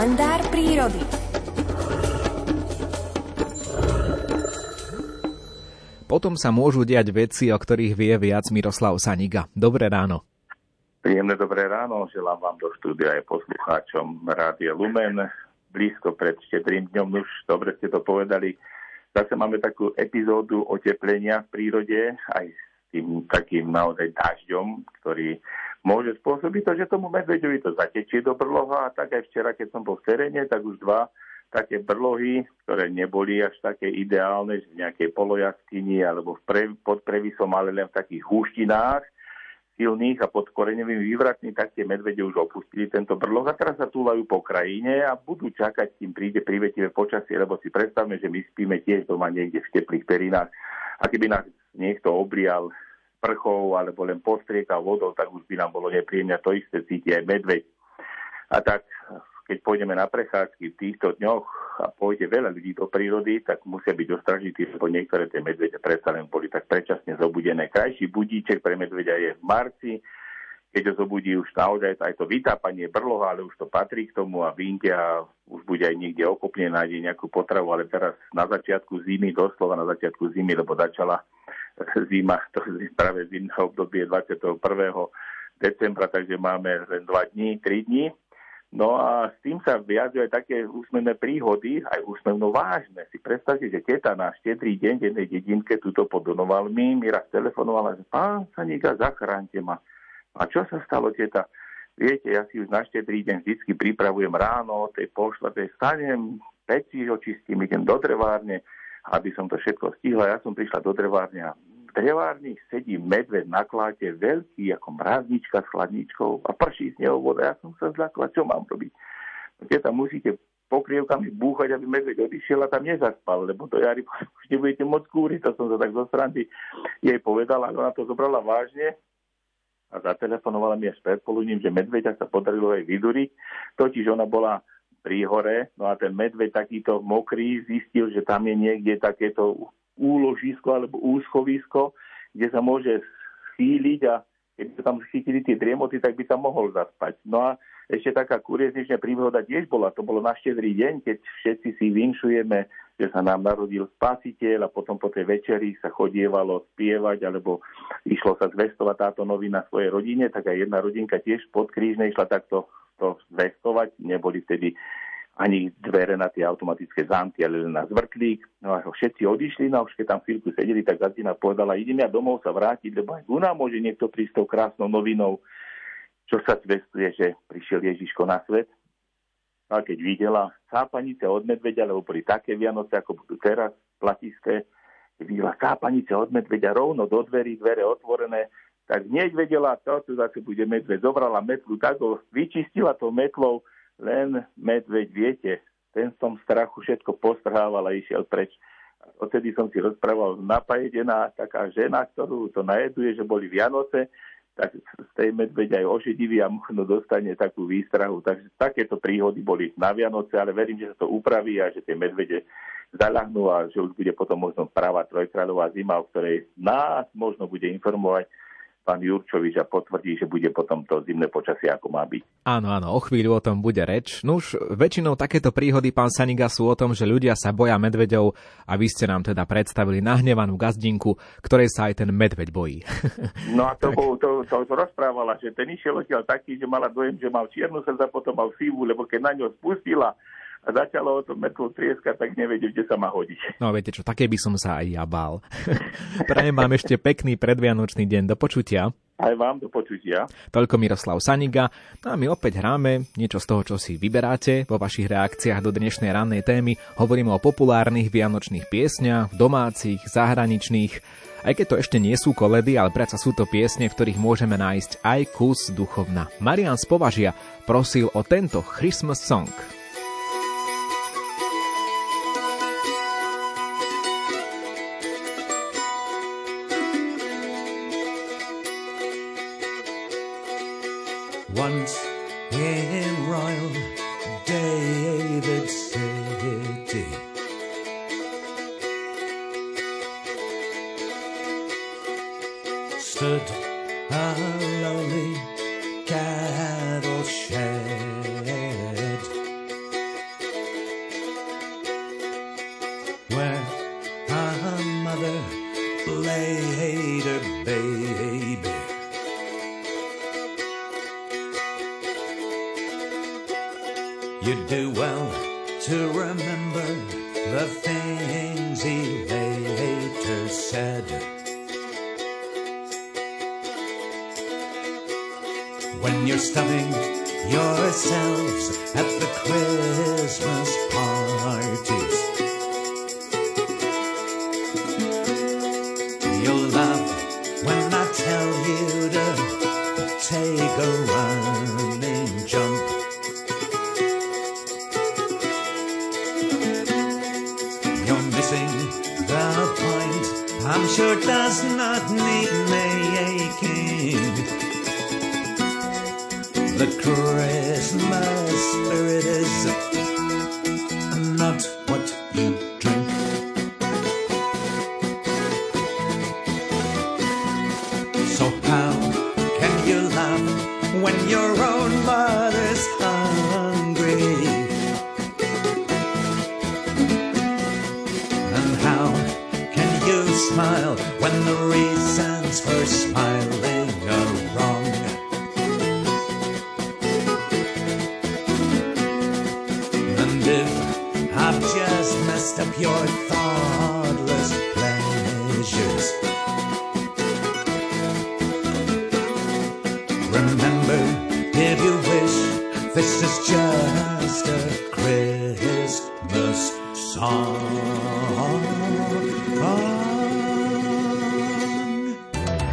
kalendár prírody. Potom sa môžu diať veci, o ktorých vie viac Miroslav Saniga. Dobré ráno. Príjemné dobré ráno, želám vám do štúdia aj poslucháčom Rádia Lumen. Blízko pred štedrým dňom, už dobre ste to povedali, zase máme takú epizódu oteplenia v prírode, aj s tým takým naozaj dažďom, ktorý môže spôsobiť to, že tomu medveďovi to zatečie do brloha a tak aj včera, keď som bol v teréne, tak už dva také brlohy, ktoré neboli až také ideálne, že v nejakej polojaskyni alebo v pre, pod previsom, ale len v takých húštinách silných a pod koreňovými vývratmi, tak tie medvede už opustili tento brloh a teraz sa túlajú po krajine a budú čakať, kým príde privetivé počasie, lebo si predstavme, že my spíme tiež doma niekde v teplých perinách. A keby nás niekto obrial prchou alebo len postriekal vodou, tak už by nám bolo nepríjemne. To isté cíti aj medveď. A tak, keď pôjdeme na prechádzky v týchto dňoch a pôjde veľa ľudí do prírody, tak musia byť ostražití, lebo niektoré tie medvede predsa len boli tak predčasne zobudené. Krajší budíček pre medveďa je v marci, keď ho zobudí už naozaj aj to vytápanie brloha, ale už to patrí k tomu a vynde a už bude aj niekde okopne, nájde nejakú potravu, ale teraz na začiatku zimy, doslova na začiatku zimy, lebo začala zima, to je práve zimné obdobie 21. decembra, takže máme len 2 dní, 3 dní. No a s tým sa vyjadrujú aj také úsmevné príhody, aj úsmevno vážne. Si predstavte, že teta na štedrý deň v jednej dedinke tuto pod Donovalmi mi raz telefonovala, že pán Sanika, zachránte ma. A čo sa stalo, teta? Viete, ja si už na štedrý deň vždy pripravujem ráno, tej pol stanem, peci očistím, idem do drevárne, aby som to všetko stihla. Ja som prišla do drevárne a v drevárni sedí medved na kláte, veľký ako mraznička s chladničkou a prší z neho voda. Ja som sa zlakla, čo mám robiť? No, tam musíte pokrievkami búchať, aby medveď odišiel a tam nezaspal, lebo to jari už nebudete môcť kúriť. To som sa tak zo strany jej povedala, ona to zobrala vážne a zatelefonovala mi až predpoludním, že medveďa sa podarilo aj vyduriť. Totiž ona bola pri hore, no a ten medveď takýto mokrý zistil, že tam je niekde takéto úložisko alebo úschovisko, kde sa môže schýliť a keď sa tam chytili tie driemoty, tak by tam mohol zaspať. No a ešte taká kuriezničná príhoda tiež bola, to bolo na štedrý deň, keď všetci si vinšujeme, že sa nám narodil spasiteľ a potom po tej večeri sa chodievalo spievať alebo išlo sa zvestovať táto novina svojej rodine, tak aj jedna rodinka tiež pod krížne išla takto to zvestovať. Neboli vtedy ani dvere na tie automatické zámky, ale len na zvrtlík. No a všetci odišli, no a už keď tam chvíľku sedeli, tak Gazdina povedala, idem ja domov sa vrátiť, lebo aj u nás môže niekto prísť tou krásnou novinou, čo sa zvestuje, že prišiel Ježiško na svet. No a keď videla sápanice od medveďa, lebo boli také Vianoce, ako budú teraz, platiské, videla sápanice od medveďa rovno do dverí, dvere otvorené, tak hneď vedela, to tu zase bude medveď. Zobrala metlu, tak ho vyčistila tou metlou, len medveď, viete, ten som strachu všetko postrhával a išiel preč. Odtedy som si rozprával napajedená taká žena, ktorú to najeduje, že boli Vianoce, tak z tej medveď aj ošediví a možno dostane takú výstrahu. Takže takéto príhody boli na Vianoce, ale verím, že sa to upraví a že tie medvede zaľahnú a že už bude potom možno práva trojkráľová zima, o ktorej nás možno bude informovať pán Jurčovič a potvrdí, že bude potom to zimné počasie, ako má byť. Áno, áno, o chvíľu o tom bude reč. No už väčšinou takéto príhody, pán Saniga, sú o tom, že ľudia sa boja medveďov a vy ste nám teda predstavili nahnevanú gazdinku, ktorej sa aj ten medveď bojí. No a to, bol, to, to, to rozprávala, že ten išiel odtiaľ taký, že mala dojem, že mal čiernu srdca, potom mal sivú, lebo keď na ňo spustila a začalo o tom metlo trieskať, tak nevedel, kde sa má hodiť. No viete čo, také by som sa aj ja bál. Prajem vám ešte pekný predvianočný deň. Do počutia. Aj vám do počutia. Toľko Miroslav Saniga. No a my opäť hráme niečo z toho, čo si vyberáte vo vašich reakciách do dnešnej rannej témy. Hovoríme o populárnych vianočných piesňach, domácich, zahraničných. Aj keď to ešte nie sú koledy, ale predsa sú to piesne, v ktorých môžeme nájsť aj kus duchovna. Marian z Považia prosil o tento Christmas song. In royal David City. Stood a lonely You do well to remember the things he later said. When you're stuffing yourselves at the Christmas parties. You'll laugh when I tell you to take a running missing the point. I'm sure does not need making. The Christmas spirit is not smile when the reasons for smiling are wrong. And if I've just messed up your thoughtless pleasures, remember if you wish, this is just a Christmas song.